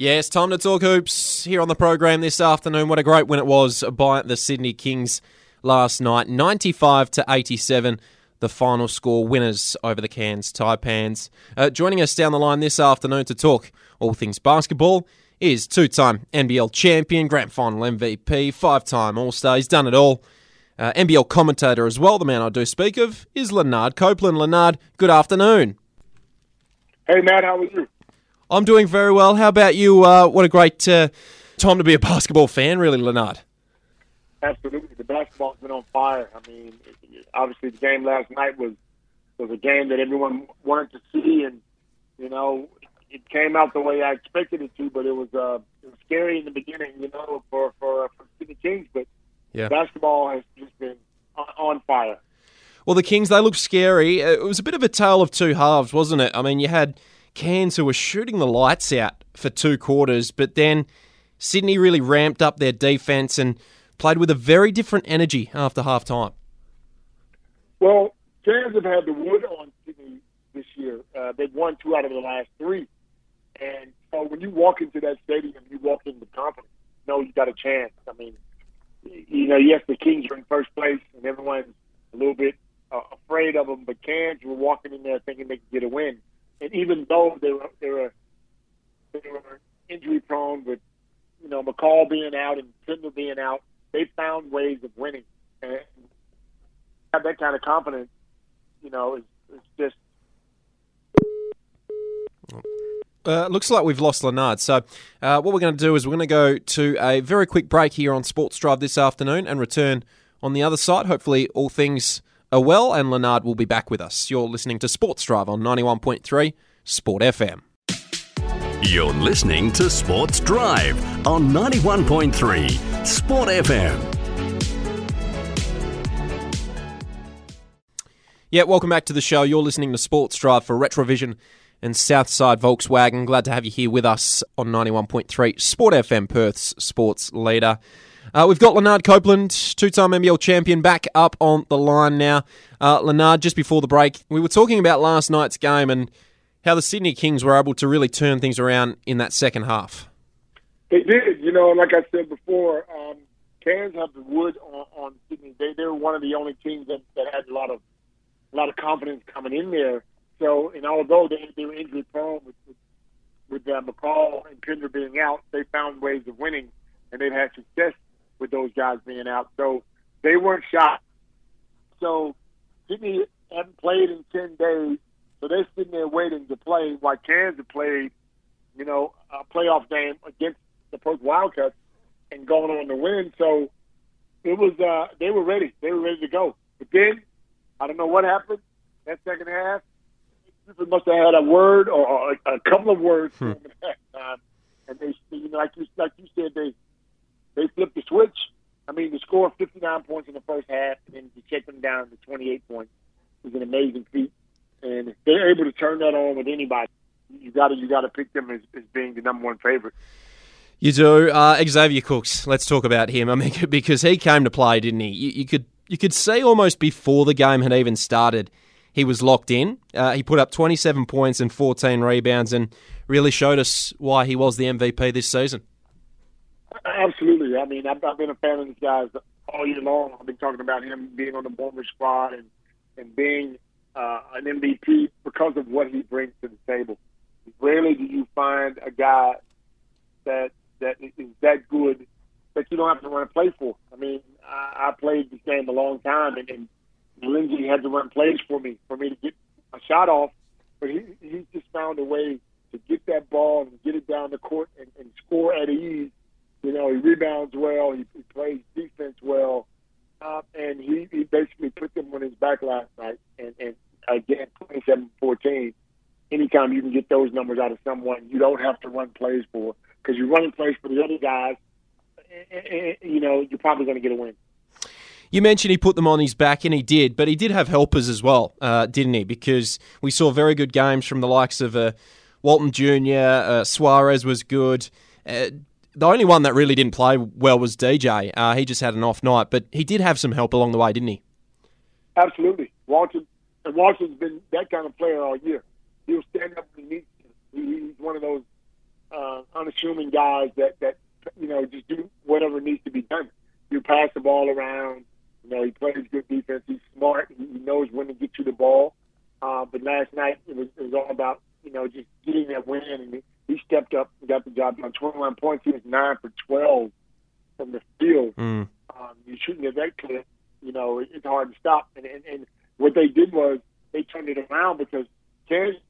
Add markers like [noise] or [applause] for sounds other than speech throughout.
Yes, time to talk hoops here on the program this afternoon. What a great win it was by the Sydney Kings last night. 95 to 87, the final score winners over the Cairns Taipans. Uh, joining us down the line this afternoon to talk all things basketball is two time NBL champion, grand final MVP, five time All Star. He's done it all. Uh, NBL commentator as well, the man I do speak of, is Lanard Copeland. Lanard, good afternoon. Hey, Matt, how are you? I'm doing very well. How about you? Uh, what a great uh, time to be a basketball fan, really, Lanard. Absolutely, the basketball's been on fire. I mean, obviously, the game last night was was a game that everyone wanted to see, and you know, it came out the way I expected it to. But it was uh, it was scary in the beginning, you know, for for, uh, for Sydney Kings. But yeah. basketball has just been on fire. Well, the Kings they look scary. It was a bit of a tale of two halves, wasn't it? I mean, you had Cairns who were shooting the lights out for two quarters, but then Sydney really ramped up their defence and played with a very different energy after half time. Well, Cairns have had the wood on Sydney this year. Uh, they've won two out of the last three. And so when you walk into that stadium, you walk in with confidence. You know you got a chance. I mean, you know, yes, the Kings are in first place, and everyone's a little bit uh, afraid of them, but Cairns were walking in there thinking they could get a win and even though they were they were they were injury prone with you know McCall being out and Pinder being out, they found ways of winning and have that kind of confidence. You know, is just. Uh, looks like we've lost Leonard. So, uh, what we're going to do is we're going to go to a very quick break here on Sports Drive this afternoon and return on the other side. Hopefully, all things are well, and Leonard will be back with us. You're listening to Sports Drive on 91.3 Sport FM. You're listening to Sports Drive on 91.3 Sport FM. Yeah, welcome back to the show. You're listening to Sports Drive for Retrovision and Southside Volkswagen. Glad to have you here with us on 91.3 Sport FM, Perth's sports leader. Uh, we've got Leonard Copeland, two time NBL champion, back up on the line now. Uh, Leonard, just before the break, we were talking about last night's game and how the Sydney Kings were able to really turn things around in that second half. They did. You know, like I said before, um, Cairns have the wood on, on Sydney. They they were one of the only teams that, that had a lot of a lot of confidence coming in there. So, and although they, they were injury prone with with, with uh, McCall and Pinder being out, they found ways of winning, and they've had success with those guys being out. So they weren't shot. So Sydney hadn't played in 10 days, so they're sitting there waiting to play while Kansas played, you know, a playoff game against the Perth Wildcats and going on to win. So it was, uh, they were ready. They were ready to go. But then, I don't know what happened that second half. Must have had a word or a, a couple of words hmm. at that time. And they, you know, like you, like you said, they they flipped the switch. I mean, to score 59 points in the first half and then to check them down to 28 points was an amazing feat. And if they're able to turn that on with anybody, you got to you got to pick them as, as being the number one favorite. You do, uh, Xavier Cooks. Let's talk about him. I mean, [laughs] because he came to play, didn't he? You, you could you could see almost before the game had even started, he was locked in. Uh, he put up 27 points and 14 rebounds, and really showed us why he was the MVP this season. Absolutely. I mean, I've, I've been a fan of these guys all year long. I've been talking about him being on the Bomber squad and and being uh, an MVP because of what he brings to the table. Rarely do you find a guy that that is that good that you don't have to run a play for. I mean, I, I played this game a long time, and, and Lindsay had to run plays for me for me to get a shot off, but he he just found a way to get that ball and get it down the court and, and score at ease you know, he rebounds well. He, he plays defense well. Uh, and he, he basically put them on his back last night. And, and again, 27-14. Anytime you can get those numbers out of someone, you don't have to run plays for because you're running plays for the other guys. You know, you're probably going to get a win. You mentioned he put them on his back, and he did, but he did have helpers as well, uh, didn't he? Because we saw very good games from the likes of uh, Walton Jr., uh, Suarez was good. The only one that really didn't play well was DJ. Uh, he just had an off night, but he did have some help along the way, didn't he? Absolutely. Walton, and Walton's been that kind of player all year. He'll stand up he needs. He's one of those uh, unassuming guys that that you know just do whatever needs to be done. You pass the ball around. You know, he plays good defense. He's smart. He, he knows when to get you the ball. Uh, but last night it was, it was all about you know just getting that win, and he, stepped up and got the job done. 21 points. He was nine for 12 from the field. Mm. Um, you're shooting at that clip. You know, it, it's hard to stop. And, and and what they did was they turned it around because Kansas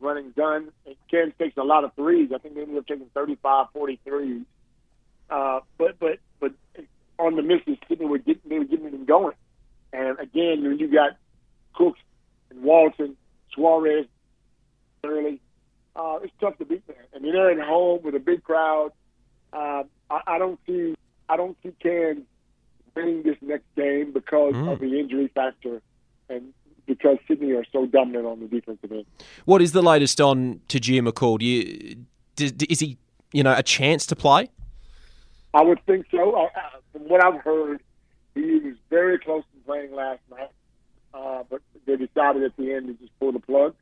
running done. And Cairns takes a lot of threes. I think they ended up taking 35, 40 threes. Uh, but but but on the misses, they were getting they were getting them going. And again, when you got Cooks and Walton, Suarez, uh, it's tough to beat them. And they're at home with a big crowd. Uh, I, I don't see I don't see Cairns winning this next game because Mm. of the injury factor and because Sydney are so dominant on the defensive end. What is the latest on Tahjere McCall? Do you, is he, you know, a chance to play? I would think so. Uh, from what I've heard, he was very close to playing last night, uh, but they decided at the end to just pull the plug.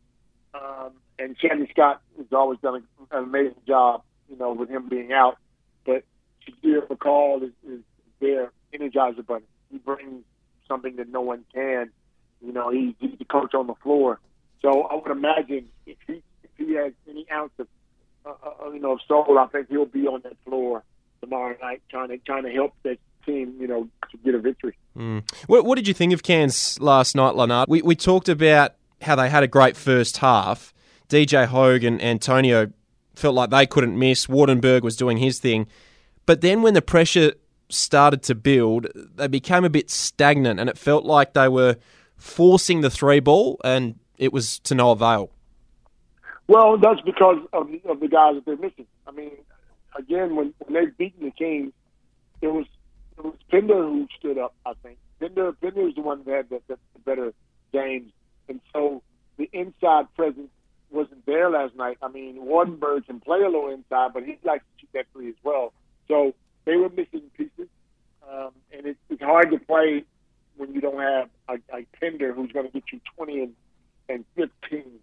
Um, and Shannon Scott has always done an amazing job, you know, with him being out. But Tahjere McCall is, is their energizer. He brings something that no one can. You know, he's, he's the coach on the floor. So I would imagine if he if he has any ounce of uh, uh, you know of soul, I think he'll be on that floor tomorrow night trying to trying to help that team, you know, to get a victory. What, what did you think of Cairns last night, Leonard? We, we talked about how they had a great first half. DJ Hogg and Antonio felt like they couldn't miss. Waardenburg was doing his thing. But then when the pressure started to build, they became a bit stagnant and it felt like they were forcing the three ball and it was to no avail. Well, that's because of of the guys that they're missing. I mean, again, when when they've beaten the Kings, it was it was Pinder who stood up. I think Pinder Pinder was the one that had the, the, the better games, and so the inside presence wasn't there last night. I mean, Waardenburg can play a little inside, but he likes to shoot that three as well. So they were missing pieces, um, and it's, it's hard to play when you don't have a, a Pinder who's going to get you twenty and and fifteen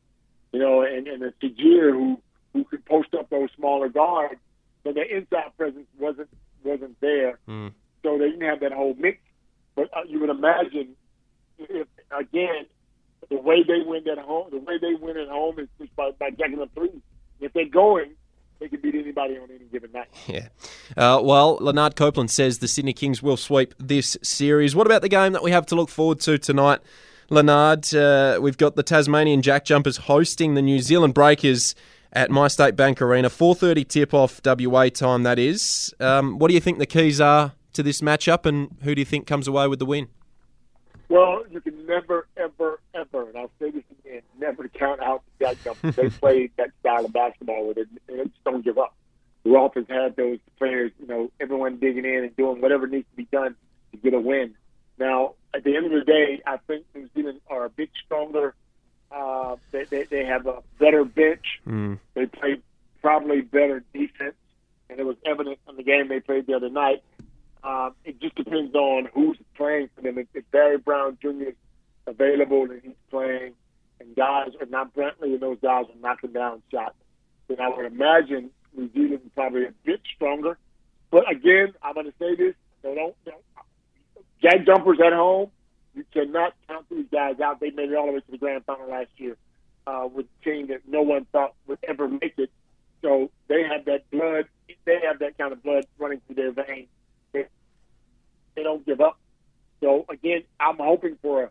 you know, and, and a Tahjere who who could post up those smaller guards, but their inside presence wasn't wasn't there. Mm. So they didn't have that whole mix. But uh, you would imagine, if again, the way they win at home, the way they win at home is just by, by jacking up threes. If they're going, they can beat anybody on any given night. [laughs] Yeah. Uh, well, Leonard Copeland says the Sydney Kings will sweep this series. What about the game that we have to look forward to tonight? Leonard, uh, we've got the Tasmanian Jack Jumpers hosting the New Zealand Breakers at My State Bank Arena. 4.30 tip-off WA time, that is. Um, what do you think the keys are to this matchup and who do you think comes away with the win? Well, you can never, ever, ever, and I'll say this again, never count out the Jack Jumpers. they [laughs] played that style of basketball with it, and they just don't give up. Roth has had those players, you know, everyone digging in and doing whatever needs to be done to get a win. Now, at the end of the day, I think New Zealand are a bit stronger. Uh, they, they, they have a better bench. Mm. They play probably better defense, and it was evident in the game they played the other night. Um, it just depends on who's playing for them. If, if Barry Brown Jr. is available and he's playing, and guys are not Brantley and those guys are knocking down shots, then I would imagine New Zealand is probably a bit stronger. But again, I'm going to say this: they don't, don't Jack jumpers at home. You cannot count these guys out. They made it all the way to the grand final last year uh, with a team that no one thought would ever make it. So they have that blood. They have that kind of blood running through their veins. They, don't give up. So again, I'm hoping for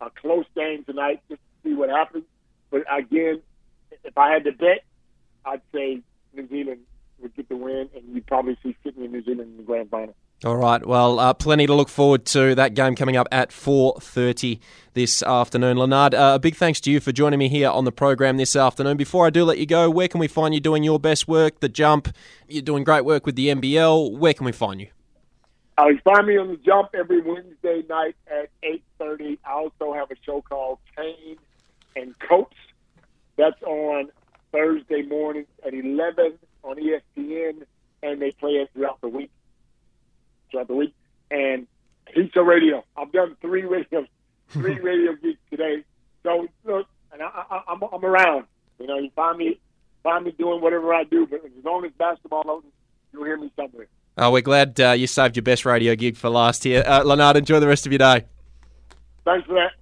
a, a close game tonight just to see what happens. But again, if I had to bet, I'd say New Zealand would get the win, and you'd probably see Sydney and New Zealand in the grand final. All right. Well, uh, plenty to look forward to. That game coming up at 4.30 this afternoon. Leonard, uh, a big thanks to you for joining me here on the program this afternoon. Before I do let you go, where can we find you doing your best work? The Jump. You're doing great work with the NBL. Where can we find you? Uh, you find me on the jump every Wednesday night at 8.30. I also have a show called Kane and Coates. That's on Thursday morning at 11 on ESPN, and they play it throughout the week. Throughout the week. And Pizza Radio. I've done three radio, three [laughs] radio gigs today. So, look, and I, I, I'm, I'm around. You know, you find me find me doing whatever I do. But as long as basketball, Oh, we're glad uh, you saved your best radio gig for last here. Uh, Leonard, enjoy the rest of your day. Thanks for that.